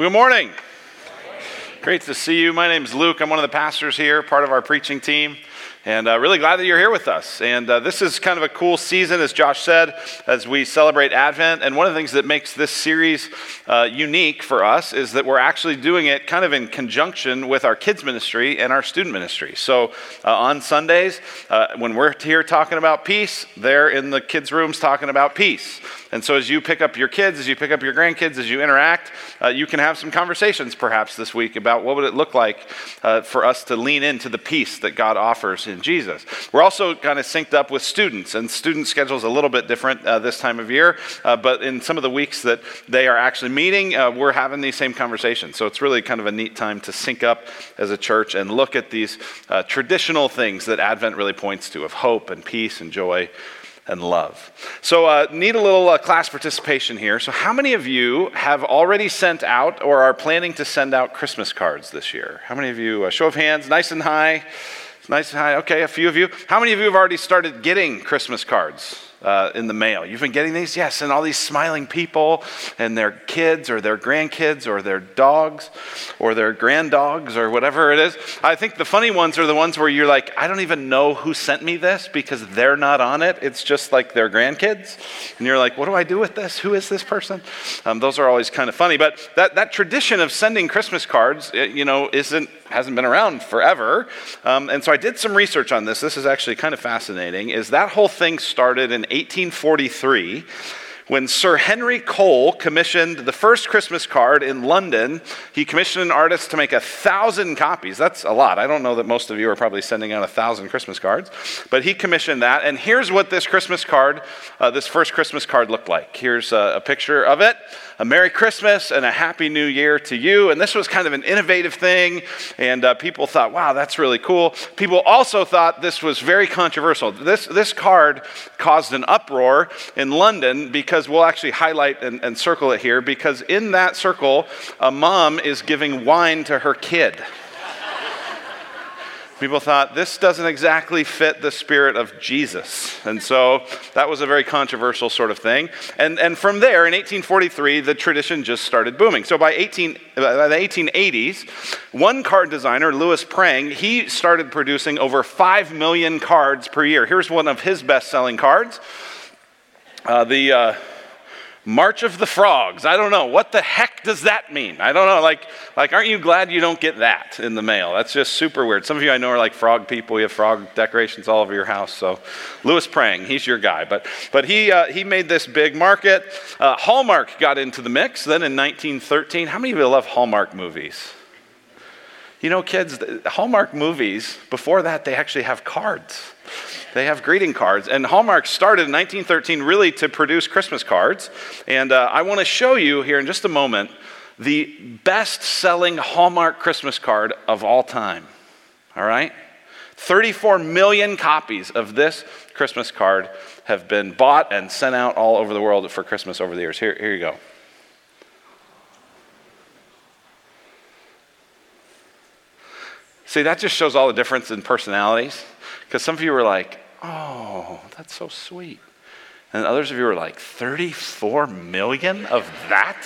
Good morning. Great to see you. My name is Luke. I'm one of the pastors here, part of our preaching team. And uh, really glad that you're here with us. And uh, this is kind of a cool season, as Josh said, as we celebrate Advent. And one of the things that makes this series uh, unique for us is that we're actually doing it kind of in conjunction with our kids' ministry and our student ministry. So uh, on Sundays, uh, when we're here talking about peace, they're in the kids' rooms talking about peace. And so, as you pick up your kids, as you pick up your grandkids, as you interact, uh, you can have some conversations perhaps this week about what would it look like uh, for us to lean into the peace that God offers in Jesus. We're also kind of synced up with students, and student schedules a little bit different uh, this time of year. Uh, but in some of the weeks that they are actually meeting, uh, we're having these same conversations. So it's really kind of a neat time to sync up as a church and look at these uh, traditional things that Advent really points to of hope and peace and joy and love. So, uh, need a little uh, class participation here. So, how many of you have already sent out or are planning to send out Christmas cards this year? How many of you? Uh, show of hands, nice and high. Nice and high. Okay, a few of you. How many of you have already started getting Christmas cards? Uh, in the mail. You've been getting these? Yes, and all these smiling people and their kids or their grandkids or their dogs or their granddogs or whatever it is. I think the funny ones are the ones where you're like, I don't even know who sent me this because they're not on it. It's just like their grandkids. And you're like, what do I do with this? Who is this person? Um, those are always kind of funny. But that, that tradition of sending Christmas cards, you know, isn't hasn't been around forever. Um, and so I did some research on this. This is actually kind of fascinating. Is that whole thing started in 1843 when Sir Henry Cole commissioned the first Christmas card in London, he commissioned an artist to make a thousand copies. That's a lot. I don't know that most of you are probably sending out a thousand Christmas cards, but he commissioned that. And here's what this Christmas card, uh, this first Christmas card looked like. Here's a, a picture of it a Merry Christmas and a Happy New Year to you. And this was kind of an innovative thing, and uh, people thought, wow, that's really cool. People also thought this was very controversial. This, this card caused an uproar in London because we'll actually highlight and, and circle it here, because in that circle, a mom is giving wine to her kid. People thought this doesn't exactly fit the spirit of Jesus. And so that was a very controversial sort of thing. And, and from there, in 1843, the tradition just started booming. So by, 18, by the 1880s, one card designer, Louis Prang, he started producing over 5 million cards per year. Here's one of his best selling cards. Uh, the. Uh, March of the Frogs. I don't know. What the heck does that mean? I don't know. Like, like, aren't you glad you don't get that in the mail? That's just super weird. Some of you I know are like frog people. You have frog decorations all over your house. So, Louis Prang, he's your guy. But, but he, uh, he made this big market. Uh, Hallmark got into the mix then in 1913. How many of you love Hallmark movies? You know, kids, Hallmark movies, before that, they actually have cards. They have greeting cards. And Hallmark started in 1913 really to produce Christmas cards. And uh, I want to show you here in just a moment the best selling Hallmark Christmas card of all time. All right? 34 million copies of this Christmas card have been bought and sent out all over the world for Christmas over the years. Here, here you go. See, that just shows all the difference in personalities. Because some of you were like, oh, that's so sweet. And others of you were like, 34 million of that?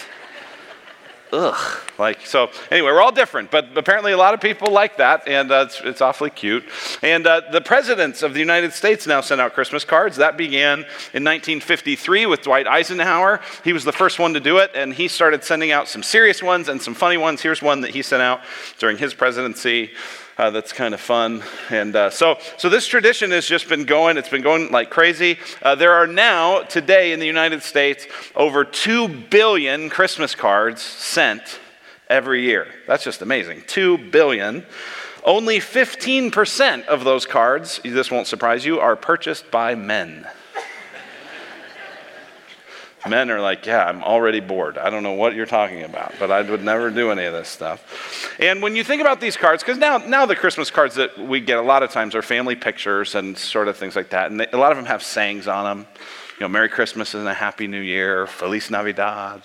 Ugh. Like, so anyway, we're all different, but apparently a lot of people like that, and uh, it's, it's, awfully cute. And uh, the presidents of the United States now send out Christmas cards. That began in 1953 with Dwight Eisenhower. He was the first one to do it, and he started sending out some serious ones and some funny ones. Here's one that he sent out during his presidency uh, that's kind of fun. And uh, so, so this tradition has just been going, it's been going like crazy. Uh, there are now, today in the United States, over 2 billion Christmas cards sent every year. That's just amazing. 2 billion. Only 15% of those cards, this won't surprise you, are purchased by men. Men are like, yeah, I'm already bored. I don't know what you're talking about, but I would never do any of this stuff. And when you think about these cards, because now, now the Christmas cards that we get a lot of times are family pictures and sort of things like that. And they, a lot of them have sayings on them. You know, Merry Christmas and a Happy New Year, Feliz Navidad.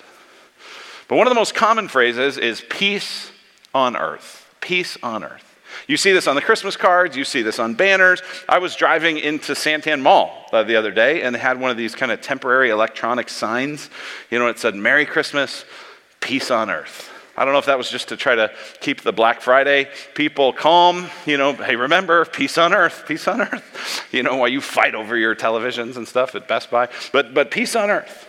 But one of the most common phrases is peace on earth. Peace on earth. You see this on the Christmas cards, you see this on banners. I was driving into Santan Mall uh, the other day and had one of these kind of temporary electronic signs. You know, it said, Merry Christmas, peace on earth. I don't know if that was just to try to keep the Black Friday people calm. You know, hey, remember, peace on earth, peace on earth. You know, while you fight over your televisions and stuff at Best Buy. But, but peace on earth.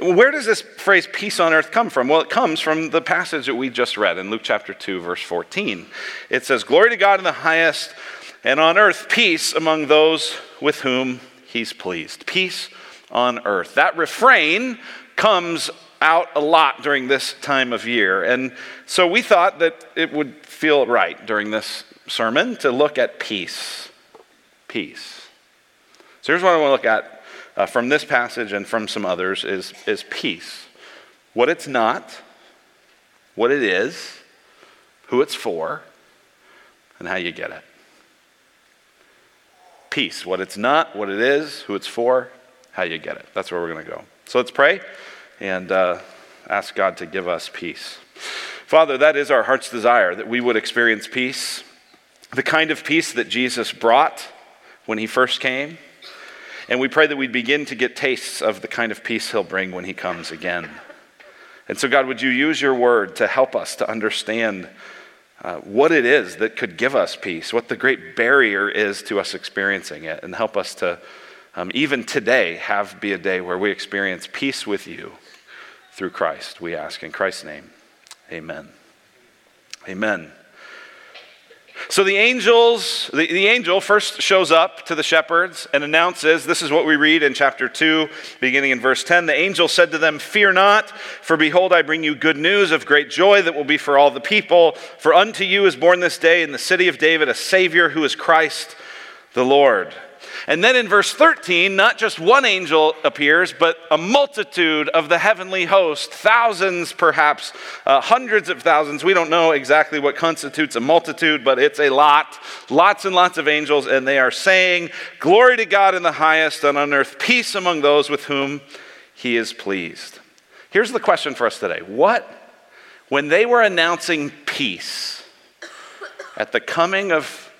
Where does this phrase peace on earth come from? Well, it comes from the passage that we just read in Luke chapter 2, verse 14. It says, Glory to God in the highest, and on earth peace among those with whom he's pleased. Peace on earth. That refrain comes out a lot during this time of year. And so we thought that it would feel right during this sermon to look at peace. Peace. So here's what I want to look at uh, from this passage and from some others is, is peace. What it's not, what it is, who it's for, and how you get it. Peace. What it's not, what it is, who it's for, how you get it. That's where we're going to go. So let's pray and uh, ask God to give us peace. Father, that is our heart's desire that we would experience peace, the kind of peace that Jesus brought when he first came and we pray that we'd begin to get tastes of the kind of peace He'll bring when He comes again. And so, God, would you use your word to help us to understand uh, what it is that could give us peace, what the great barrier is to us experiencing it, and help us to, um, even today, have be a day where we experience peace with you through Christ, we ask. In Christ's name, amen. Amen. So the angels, the, the, angel first shows up to the shepherds and announces, this is what we read in chapter 2, beginning in verse 10. The angel said to them, Fear not, for behold, I bring you good news of great joy that will be for all the people. For unto you is born this day in the city of David a Savior who is Christ the Lord. And then in verse 13, not just one angel appears, but a multitude of the heavenly host, thousands perhaps, uh, hundreds of thousands. We don't know exactly what constitutes a multitude, but it's a lot, lots and lots of angels, and they are saying, Glory to God in the highest, and on earth peace among those with whom he is pleased. Here's the question for us today What, when they were announcing peace at the coming of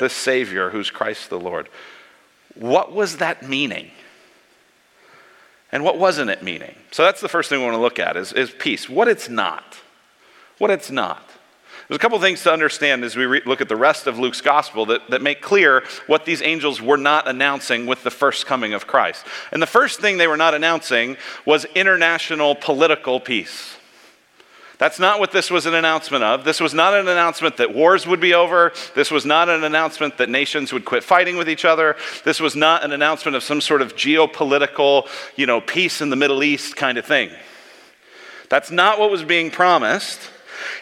the Savior, who's Christ the Lord, what was that meaning? And what wasn't it meaning? So that's the first thing we want to look at is, is peace. What it's not. What it's not. There's a couple things to understand as we re- look at the rest of Luke's gospel that, that make clear what these angels were not announcing with the first coming of Christ. And the first thing they were not announcing was international political peace. That's not what this was an announcement of. This was not an announcement that wars would be over. This was not an announcement that nations would quit fighting with each other. This was not an announcement of some sort of geopolitical, you know, peace in the Middle East kind of thing. That's not what was being promised.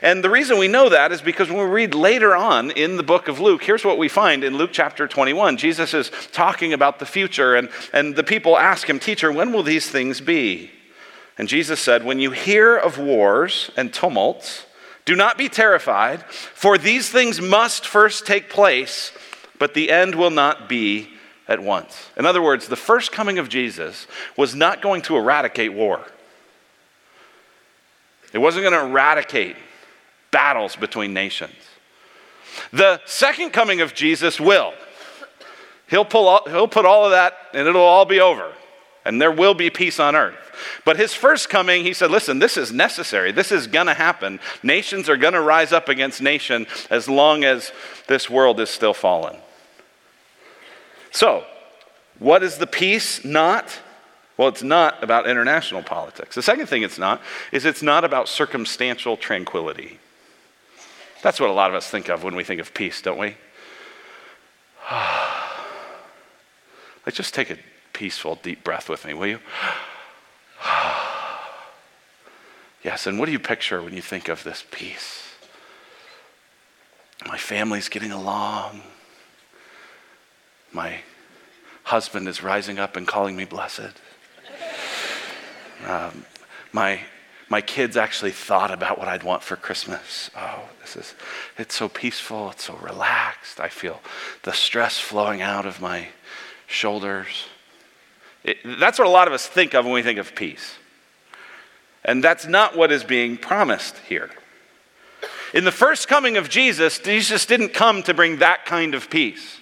And the reason we know that is because when we read later on in the book of Luke, here's what we find in Luke chapter 21. Jesus is talking about the future, and, and the people ask him, Teacher, when will these things be? And Jesus said, When you hear of wars and tumults, do not be terrified, for these things must first take place, but the end will not be at once. In other words, the first coming of Jesus was not going to eradicate war, it wasn't going to eradicate battles between nations. The second coming of Jesus will. He'll, pull all, he'll put all of that and it'll all be over, and there will be peace on earth. But his first coming, he said, listen, this is necessary. This is going to happen. Nations are going to rise up against nation as long as this world is still fallen. So, what is the peace not? Well, it's not about international politics. The second thing it's not is it's not about circumstantial tranquility. That's what a lot of us think of when we think of peace, don't we? Let's just take a peaceful, deep breath with me, will you? yes, and what do you picture when you think of this peace? My family's getting along. My husband is rising up and calling me blessed. Um, my, my kids actually thought about what I'd want for Christmas. Oh, this is, it's so peaceful, it's so relaxed. I feel the stress flowing out of my shoulders. It, that's what a lot of us think of when we think of peace. And that's not what is being promised here. In the first coming of Jesus, Jesus didn't come to bring that kind of peace.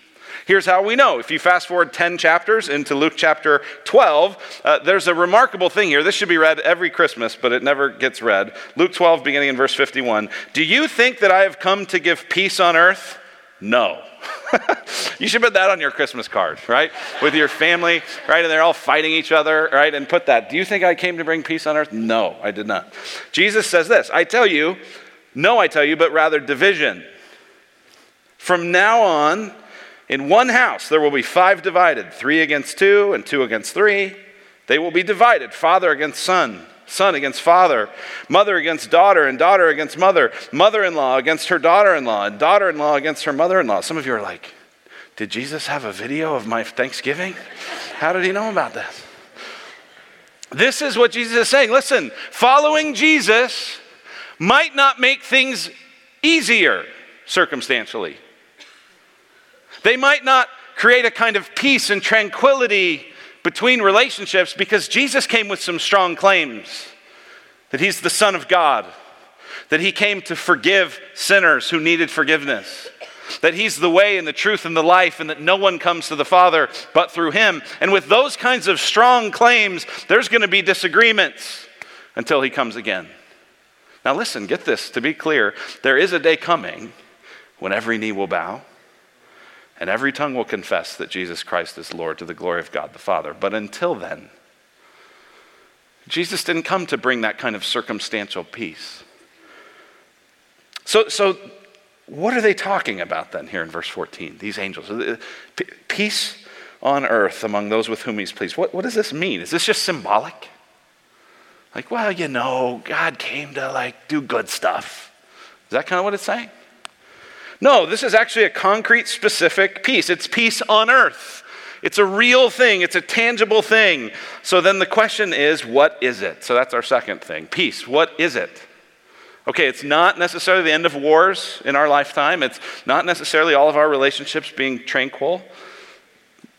Here's how we know. If you fast forward 10 chapters into Luke chapter 12, uh, there's a remarkable thing here. This should be read every Christmas, but it never gets read. Luke 12, beginning in verse 51. Do you think that I have come to give peace on earth? No. you should put that on your Christmas card, right? With your family, right? And they're all fighting each other, right? And put that. Do you think I came to bring peace on earth? No, I did not. Jesus says this I tell you, no, I tell you, but rather division. From now on, in one house, there will be five divided three against two, and two against three. They will be divided father against son, son against father, mother against daughter, and daughter against mother, mother in law against her daughter in law, and daughter in law against her mother in law. Some of you are like, Did Jesus have a video of my Thanksgiving? How did he know about this? This is what Jesus is saying. Listen, following Jesus might not make things easier circumstantially. They might not create a kind of peace and tranquility between relationships because Jesus came with some strong claims that he's the Son of God, that he came to forgive sinners who needed forgiveness, that he's the way and the truth and the life, and that no one comes to the Father but through him. And with those kinds of strong claims, there's going to be disagreements until he comes again. Now, listen, get this to be clear there is a day coming when every knee will bow and every tongue will confess that Jesus Christ is Lord to the glory of God the Father. But until then, Jesus didn't come to bring that kind of circumstantial peace. So, so what are they talking about then here in verse 14? These angels. Uh, peace on earth among those with whom he's pleased. What, what does this mean? Is this just symbolic? Like, well, you know, God came to like do good stuff. Is that kind of what it's saying? No, this is actually a concrete, specific peace. It's peace on earth. It's a real thing, it's a tangible thing. So then the question is, what is it? So that's our second thing peace. What is it? Okay, it's not necessarily the end of wars in our lifetime, it's not necessarily all of our relationships being tranquil.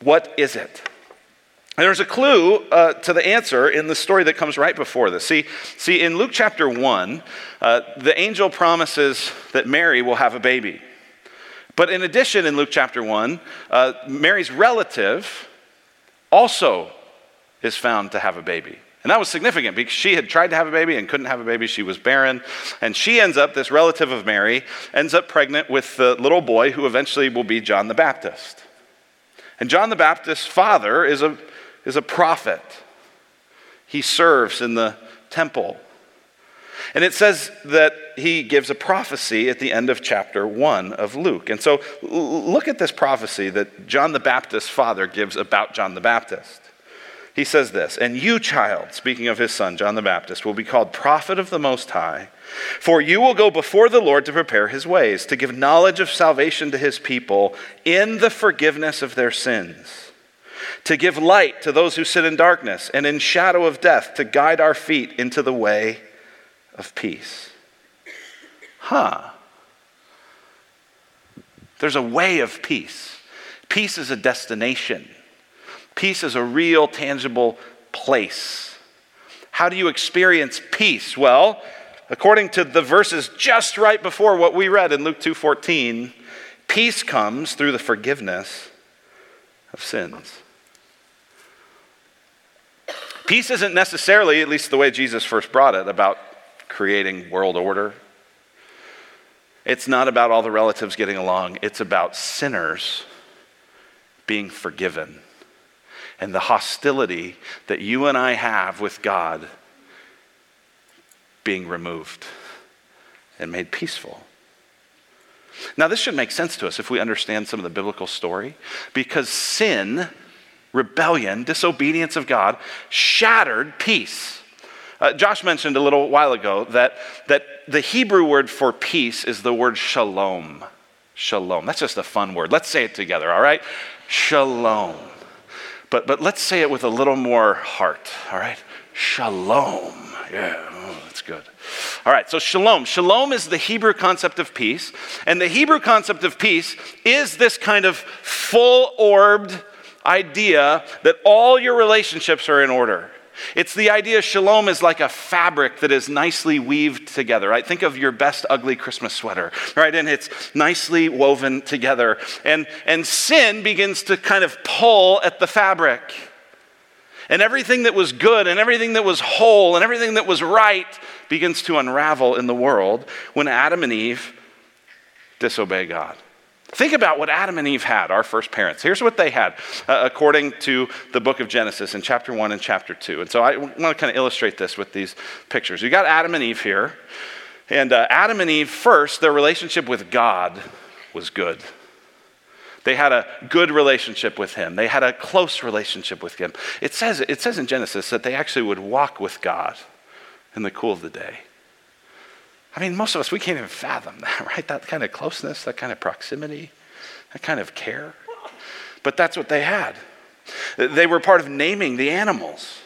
What is it? There's a clue uh, to the answer in the story that comes right before this. See, see in Luke chapter 1, uh, the angel promises that Mary will have a baby. But in addition, in Luke chapter 1, uh, Mary's relative also is found to have a baby. And that was significant because she had tried to have a baby and couldn't have a baby. She was barren. And she ends up, this relative of Mary, ends up pregnant with the little boy who eventually will be John the Baptist. And John the Baptist's father is a, is a prophet, he serves in the temple. And it says that he gives a prophecy at the end of chapter 1 of Luke. And so look at this prophecy that John the Baptist's father gives about John the Baptist. He says this, and you, child, speaking of his son, John the Baptist, will be called prophet of the Most High, for you will go before the Lord to prepare his ways, to give knowledge of salvation to his people in the forgiveness of their sins, to give light to those who sit in darkness and in shadow of death, to guide our feet into the way of peace. Huh. There's a way of peace. Peace is a destination, peace is a real, tangible place. How do you experience peace? Well, according to the verses just right before what we read in Luke 2:14, peace comes through the forgiveness of sins. Peace isn't necessarily, at least the way Jesus first brought it, about creating world order. It's not about all the relatives getting along, it's about sinners being forgiven and the hostility that you and I have with God being removed and made peaceful. Now, this should make sense to us if we understand some of the biblical story, because sin, rebellion, disobedience of God shattered peace. Uh, Josh mentioned a little while ago that, that the Hebrew word for peace is the word shalom. Shalom. That's just a fun word. Let's say it together, all right? Shalom. But, but let's say it with a little more heart, all right? Shalom. Yeah, oh, that's good. All right, so shalom. Shalom is the Hebrew concept of peace. And the Hebrew concept of peace is this kind of full orbed idea that all your relationships are in order It's the idea shalom is like a fabric that is nicely weaved together, right? Think of your best ugly Christmas sweater, right? And it's nicely woven together. And, and sin begins to kind of pull at the fabric. And everything that was good and everything that was whole and everything that was right begins to unravel in the world when Adam and Eve disobey God. Think about what Adam and Eve had, our first parents. Here's what they had, uh, according to the book of Genesis in chapter 1 and chapter 2. And so I want to kind of illustrate this with these pictures. You got Adam and Eve here. And uh, Adam and Eve, first, their relationship with God was good. They had a good relationship with him. They had a close relationship with him. It says, it says in Genesis that they actually would walk with God in the cool of the day. I mean, most of us, we can't even fathom that, right? That kind of closeness, that kind of proximity, that kind of care. But that's what they had. They were part of naming the animals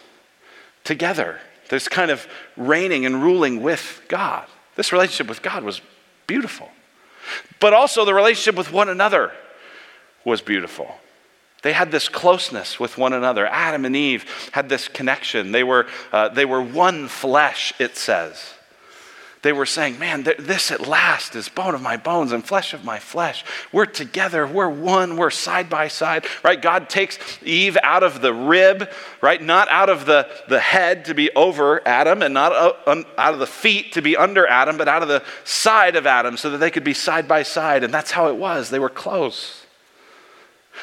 together, this kind of reigning and ruling with God. This relationship with God was beautiful. But also the relationship with one another was beautiful. They had this closeness with one another. Adam and Eve had this connection. They were, uh, they were one flesh, it says. They were saying, Man, this at last is bone of my bones and flesh of my flesh. We're together. We're one. We're side by side, right? God takes Eve out of the rib, right? Not out of the, the head to be over Adam and not out of the feet to be under Adam, but out of the side of Adam so that they could be side by side. And that's how it was. They were close.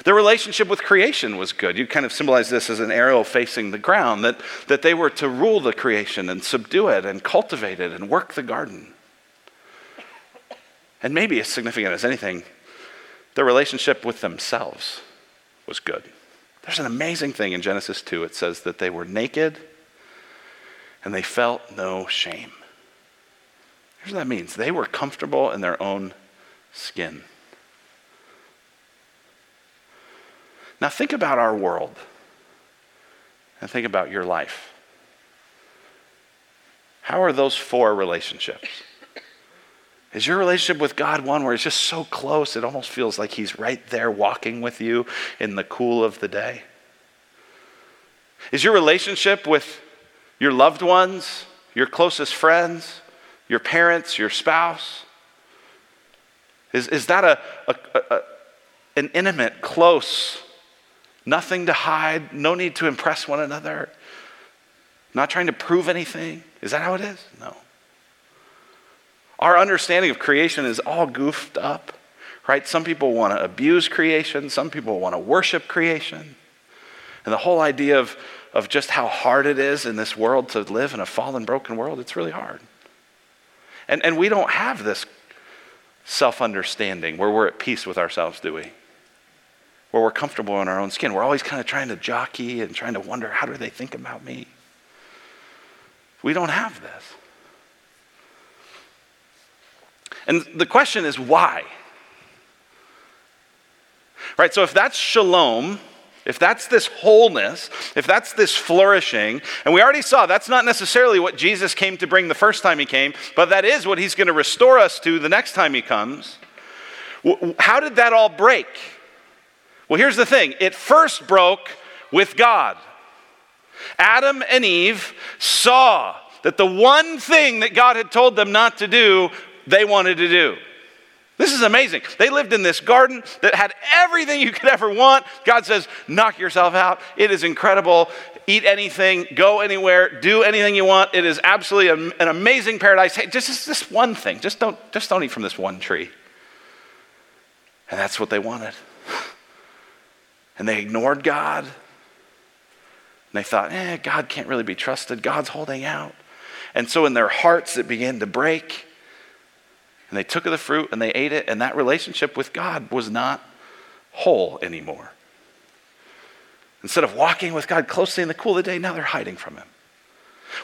Their relationship with creation was good. You kind of symbolize this as an arrow facing the ground, that, that they were to rule the creation and subdue it and cultivate it and work the garden. And maybe as significant as anything, their relationship with themselves was good. There's an amazing thing in Genesis 2. It says that they were naked and they felt no shame. Here's what that means they were comfortable in their own skin. Now, think about our world and think about your life. How are those four relationships? Is your relationship with God one where it's just so close it almost feels like He's right there walking with you in the cool of the day? Is your relationship with your loved ones, your closest friends, your parents, your spouse? Is, is that a, a, a an intimate, close Nothing to hide, no need to impress one another. Not trying to prove anything. Is that how it is? No. Our understanding of creation is all goofed up, right? Some people want to abuse creation, some people want to worship creation. And the whole idea of, of just how hard it is in this world to live in a fallen, broken world, it's really hard. And, and we don't have this self understanding where we're at peace with ourselves, do we? Where we're comfortable in our own skin. We're always kind of trying to jockey and trying to wonder how do they think about me? We don't have this. And the question is why? Right? So if that's shalom, if that's this wholeness, if that's this flourishing, and we already saw that's not necessarily what Jesus came to bring the first time he came, but that is what he's going to restore us to the next time he comes. How did that all break? Well, here's the thing it first broke with God. Adam and Eve saw that the one thing that God had told them not to do, they wanted to do. This is amazing. They lived in this garden that had everything you could ever want. God says, knock yourself out. It is incredible. Eat anything, go anywhere, do anything you want. It is absolutely an amazing paradise. Hey, just this one thing. Just don't, just don't eat from this one tree. And that's what they wanted. And they ignored God. And they thought, eh, God can't really be trusted. God's holding out. And so in their hearts, it began to break. And they took of the fruit and they ate it, and that relationship with God was not whole anymore. Instead of walking with God closely in the cool of the day, now they're hiding from Him.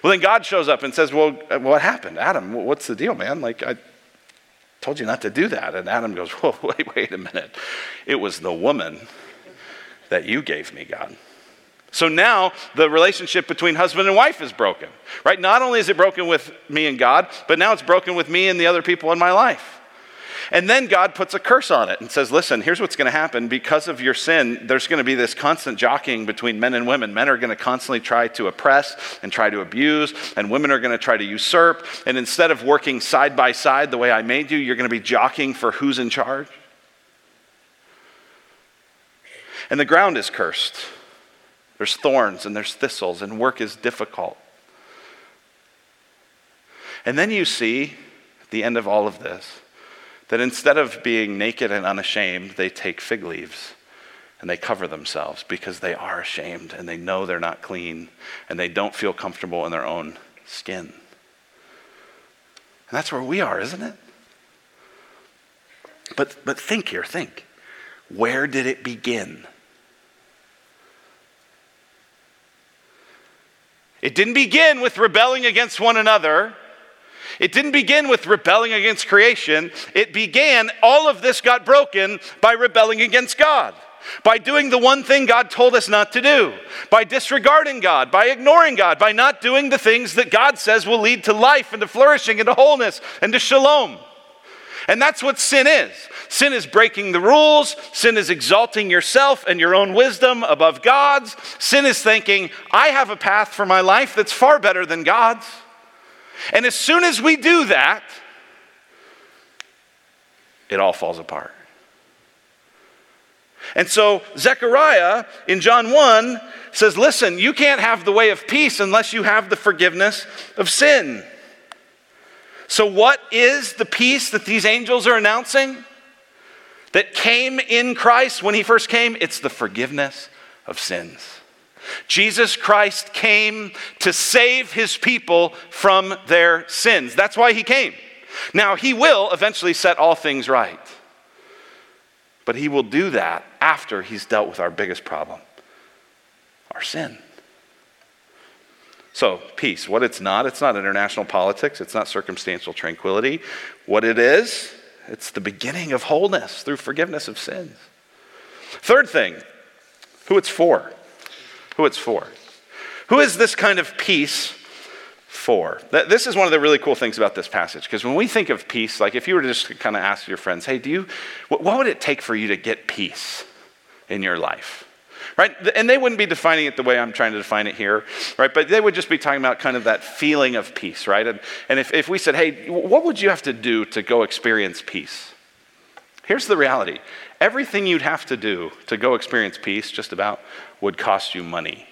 Well, then God shows up and says, Well, what happened? Adam, what's the deal, man? Like, I told you not to do that. And Adam goes, Whoa, wait, wait a minute. It was the woman that you gave me, God. So now the relationship between husband and wife is broken, right? Not only is it broken with me and God, but now it's broken with me and the other people in my life. And then God puts a curse on it and says, listen, here's what's going to happen. Because of your sin, there's going to be this constant jockeying between men and women. Men are going to constantly try to oppress and try to abuse, and women are going to try to usurp. And instead of working side by side the way I made you, you're going to be jockeying for who's in charge. And the ground is cursed. There's thorns and there's thistles, and work is difficult. And then you see at the end of all of this that instead of being naked and unashamed, they take fig leaves and they cover themselves because they are ashamed and they know they're not clean and they don't feel comfortable in their own skin. And that's where we are, isn't it? But, but think here, think. Where did it begin? It didn't begin with rebelling against one another. It didn't begin with rebelling against creation. It began, all of this got broken by rebelling against God, by doing the one thing God told us not to do, by disregarding God, by ignoring God, by not doing the things that God says will lead to life and to flourishing and to wholeness and to shalom. And that's what sin is. Sin is breaking the rules. Sin is exalting yourself and your own wisdom above God's. Sin is thinking, I have a path for my life that's far better than God's. And as soon as we do that, it all falls apart. And so Zechariah in John 1 says, Listen, you can't have the way of peace unless you have the forgiveness of sin. So, what is the peace that these angels are announcing that came in Christ when he first came? It's the forgiveness of sins. Jesus Christ came to save his people from their sins. That's why he came. Now, he will eventually set all things right. But he will do that after he's dealt with our biggest problem our sin. So, peace. What it's not, it's not international politics, it's not circumstantial tranquility. What it is, it's the beginning of wholeness through forgiveness of sins. Third thing, who it's for who it's for. Who is this kind of peace for? This is one of the really cool things about this passage, because when we think of peace, like if you were to just kind of ask your friends, hey, do you, what would it take for you to get peace in your life? Right? And they wouldn't be defining it the way I'm trying to define it here, right? But they would just be talking about kind of that feeling of peace, right? And, and if, if we said, hey, what would you have to do to go experience peace? Here's the reality everything you'd have to do to go experience peace, just about, would cost you money.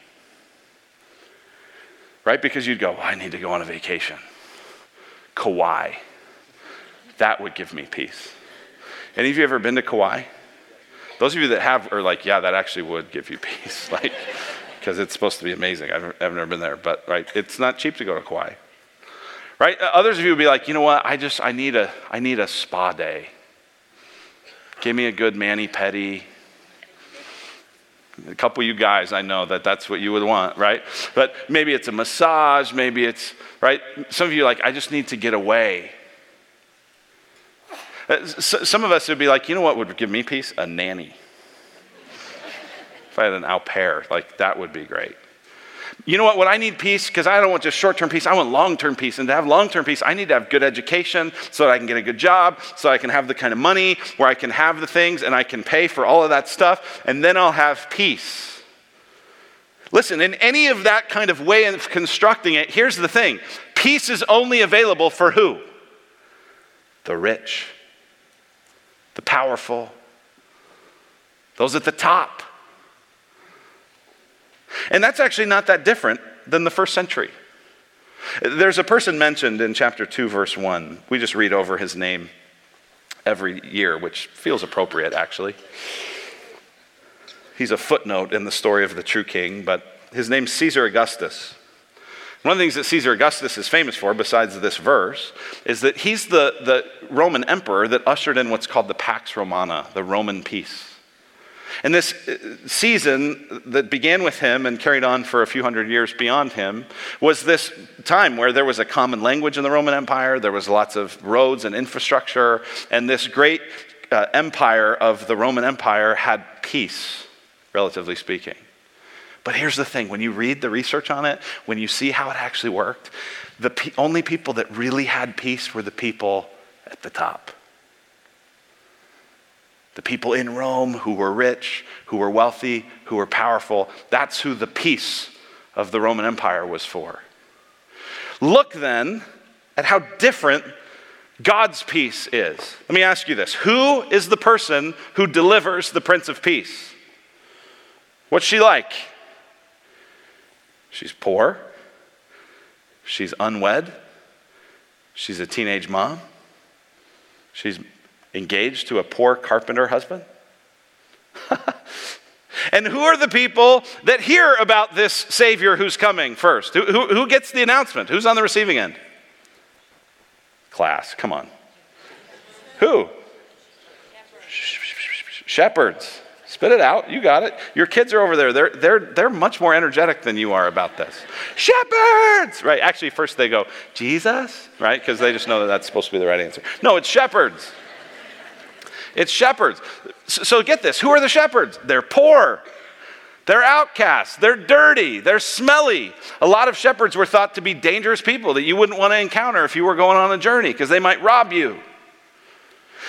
Right? Because you'd go, well, I need to go on a vacation. Kauai. That would give me peace. Any of you ever been to Kauai? Those of you that have are like, yeah, that actually would give you peace. like, because it's supposed to be amazing. I've, I've never been there, but right, it's not cheap to go to Kauai. Right? Uh, others of you would be like, you know what? I just I need a I need a spa day. Give me a good mani pedi. A couple of you guys, I know that that's what you would want, right? But maybe it's a massage, maybe it's, right? Some of you like, I just need to get away. Uh, some of us would be like, you know what would give me peace? A nanny. if I had an au pair, like that would be great. You know what? When I need peace, because I don't want just short term peace, I want long term peace. And to have long term peace, I need to have good education so that I can get a good job, so I can have the kind of money where I can have the things and I can pay for all of that stuff, and then I'll have peace. Listen, in any of that kind of way of constructing it, here's the thing peace is only available for who? The rich, the powerful, those at the top. And that's actually not that different than the first century. There's a person mentioned in chapter 2, verse 1. We just read over his name every year, which feels appropriate, actually. He's a footnote in the story of the true king, but his name's Caesar Augustus. One of the things that Caesar Augustus is famous for, besides this verse, is that he's the, the Roman emperor that ushered in what's called the Pax Romana, the Roman peace. And this uh, season that began with him and carried on for a few hundred years beyond him was this time where there was a common language in the Roman Empire, there was lots of roads and infrastructure, and this great uh, empire of the Roman Empire had peace, relatively speaking. But here's the thing when you read the research on it, when you see how it actually worked, the pe- only people that really had peace were the people at the top. The people in Rome who were rich, who were wealthy, who were powerful. That's who the peace of the Roman Empire was for. Look then at how different God's peace is. Let me ask you this Who is the person who delivers the Prince of Peace? What's she like? She's poor. She's unwed. She's a teenage mom. She's engaged to a poor carpenter husband. and who are the people that hear about this Savior who's coming first? Who, who, who gets the announcement? Who's on the receiving end? Class, come on. Who? Shepherds. Spit it out. You got it. Your kids are over there. They're, they're, they're much more energetic than you are about this. Shepherds! Right. Actually, first they go, Jesus? Right? Because they just know that that's supposed to be the right answer. No, it's shepherds. It's shepherds. So get this who are the shepherds? They're poor. They're outcasts. They're dirty. They're smelly. A lot of shepherds were thought to be dangerous people that you wouldn't want to encounter if you were going on a journey because they might rob you.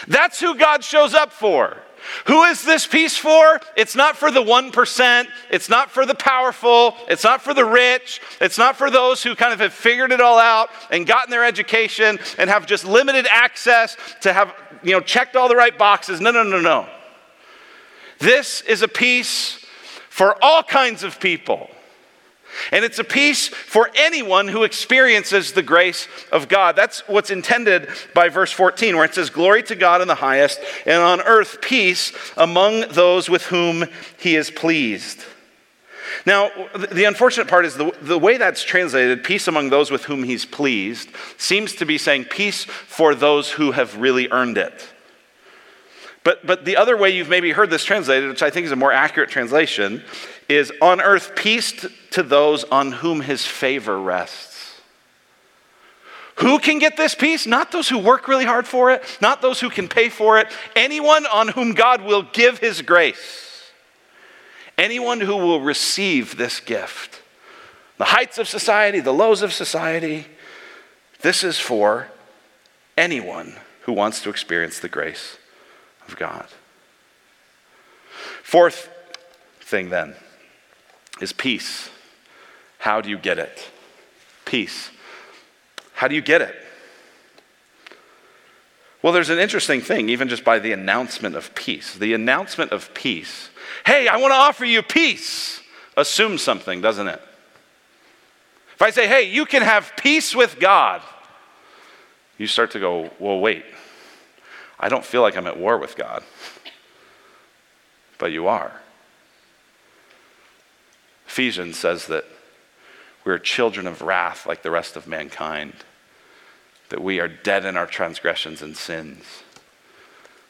That's who God shows up for. Who is this peace for? It's not for the 1%. It's not for the powerful. It's not for the rich. It's not for those who kind of have figured it all out and gotten their education and have just limited access to have, you know, checked all the right boxes. No, no, no, no. This is a peace for all kinds of people. And it's a peace for anyone who experiences the grace of God. That's what's intended by verse 14, where it says, Glory to God in the highest, and on earth peace among those with whom he is pleased. Now, the unfortunate part is the, the way that's translated, peace among those with whom he's pleased, seems to be saying peace for those who have really earned it. But, but the other way you've maybe heard this translated, which I think is a more accurate translation, is on earth peace to those on whom his favor rests. Who can get this peace? Not those who work really hard for it, not those who can pay for it. Anyone on whom God will give his grace. Anyone who will receive this gift. The heights of society, the lows of society. This is for anyone who wants to experience the grace of God. Fourth thing, then, is peace. How do you get it? Peace. How do you get it? Well, there's an interesting thing, even just by the announcement of peace. The announcement of peace. Hey, I want to offer you peace. Assumes something, doesn't it? If I say, hey, you can have peace with God, you start to go, well, wait. I don't feel like I'm at war with God. But you are. Ephesians says that we're children of wrath like the rest of mankind, that we are dead in our transgressions and sins,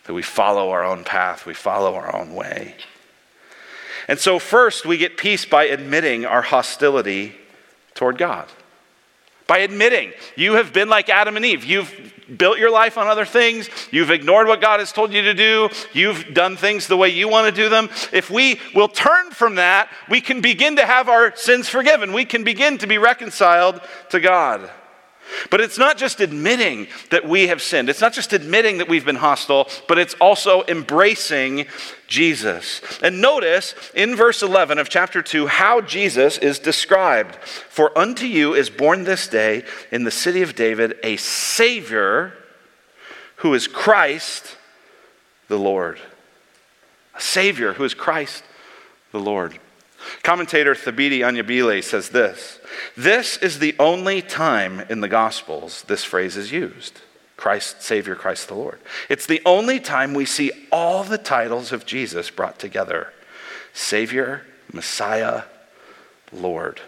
that we follow our own path, we follow our own way. And so, first, we get peace by admitting our hostility toward God. By admitting you have been like Adam and Eve. You've built your life on other things. You've ignored what God has told you to do. You've done things the way you want to do them. If we will turn from that, we can begin to have our sins forgiven. We can begin to be reconciled to God. But it's not just admitting that we have sinned. It's not just admitting that we've been hostile, but it's also embracing Jesus. And notice in verse 11 of chapter 2 how Jesus is described. For unto you is born this day in the city of David a Savior who is Christ the Lord. A Savior who is Christ the Lord. Commentator Thabiti Anyabwile says this This is the only time in the Gospels this phrase is used Christ, Savior, Christ the Lord. It's the only time we see all the titles of Jesus brought together Savior, Messiah, Lord.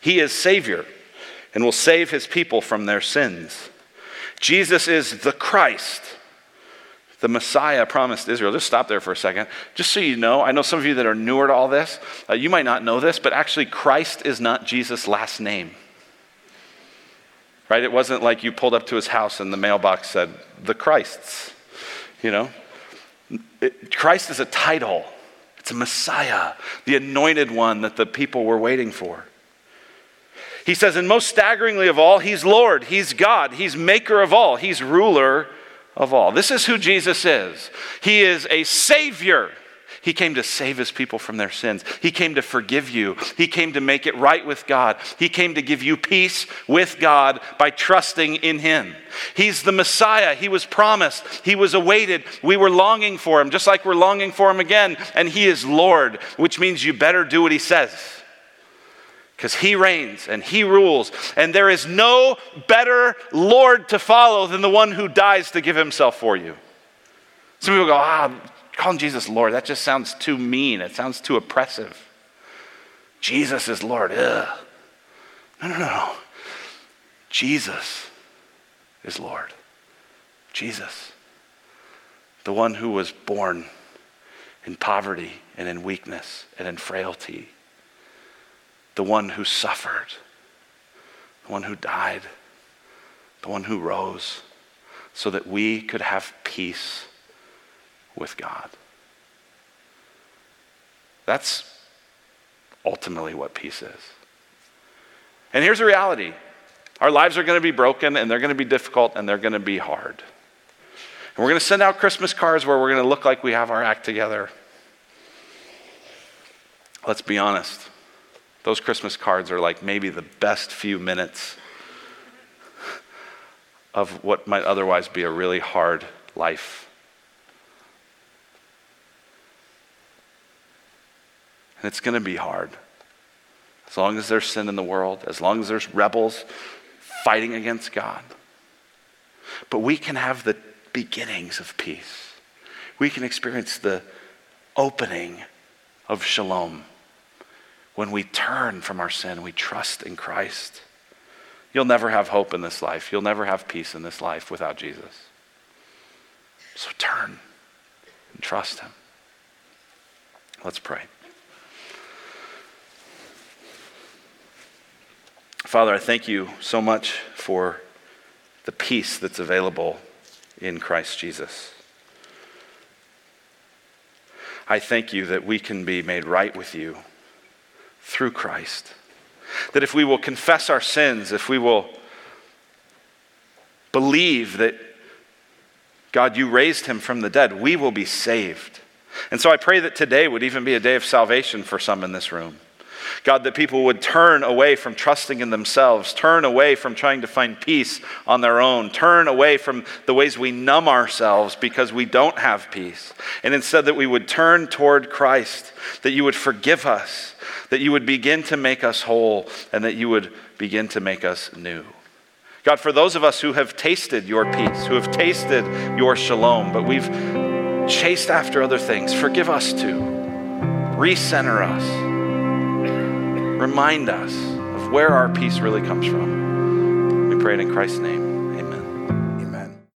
He is Savior and will save his people from their sins. Jesus is the Christ the Messiah promised Israel. Just stop there for a second. Just so you know, I know some of you that are newer to all this, uh, you might not know this, but actually, Christ is not Jesus' last name. Right? It wasn't like you pulled up to his house and the mailbox said, the Christs. You know? It, Christ is a title, it's a Messiah, the anointed one that the people were waiting for. He says, and most staggeringly of all, he's Lord, he's God, he's maker of all, he's ruler of all. This is who Jesus is. He is a Savior. He came to save his people from their sins. He came to forgive you. He came to make it right with God. He came to give you peace with God by trusting in him. He's the Messiah. He was promised. He was awaited. We were longing for him, just like we're longing for him again. And he is Lord, which means you better do what he says because he reigns and he rules. And there is no better Lord to follow than the one who dies to give himself for you. Some people go, ah, calling Jesus Lord, that just sounds too mean. It sounds too oppressive. Jesus is Lord. Ugh. No, no, no. Jesus is Lord. Jesus, the one who was born in poverty and in weakness and in frailty the one who suffered, the one who died, the one who rose, so that we could have peace with God. That's ultimately what peace is. And here's the reality our lives are going to be broken, and they're going to be difficult, and they're going to be hard. And we're going to send out Christmas cards where we're going to look like we have our act together. Let's be honest. Those Christmas cards are like maybe the best few minutes of what might otherwise be a really hard life. And it's going to be hard. As long as there's sin in the world, as long as there's rebels fighting against God. But we can have the beginnings of peace. We can experience the opening of shalom when we turn from our sin, we trust in Christ. You'll never have hope in this life. You'll never have peace in this life without Jesus. So turn and trust Him. Let's pray. Father, I thank you so much for the peace that's available in Christ Jesus. I thank you that we can be made right with you through Christ. That if we will confess our sins, if we will believe that God, you raised him from the dead, we will be saved. And so I pray that today would even be a day of salvation for some in this room. God, that people would turn away from trusting in themselves, turn away from trying to find peace on their own, turn away from the ways we numb ourselves because we don't have peace. And instead, that we would turn toward Christ, that you would forgive us, that you would begin to make us whole, and that you would begin to make us new. God, for those of us who have tasted your peace, who have tasted your shalom, but we've chased after other things, forgive us too. Recenter us. Remind us of where our peace really comes from. We pray it in Christ's name.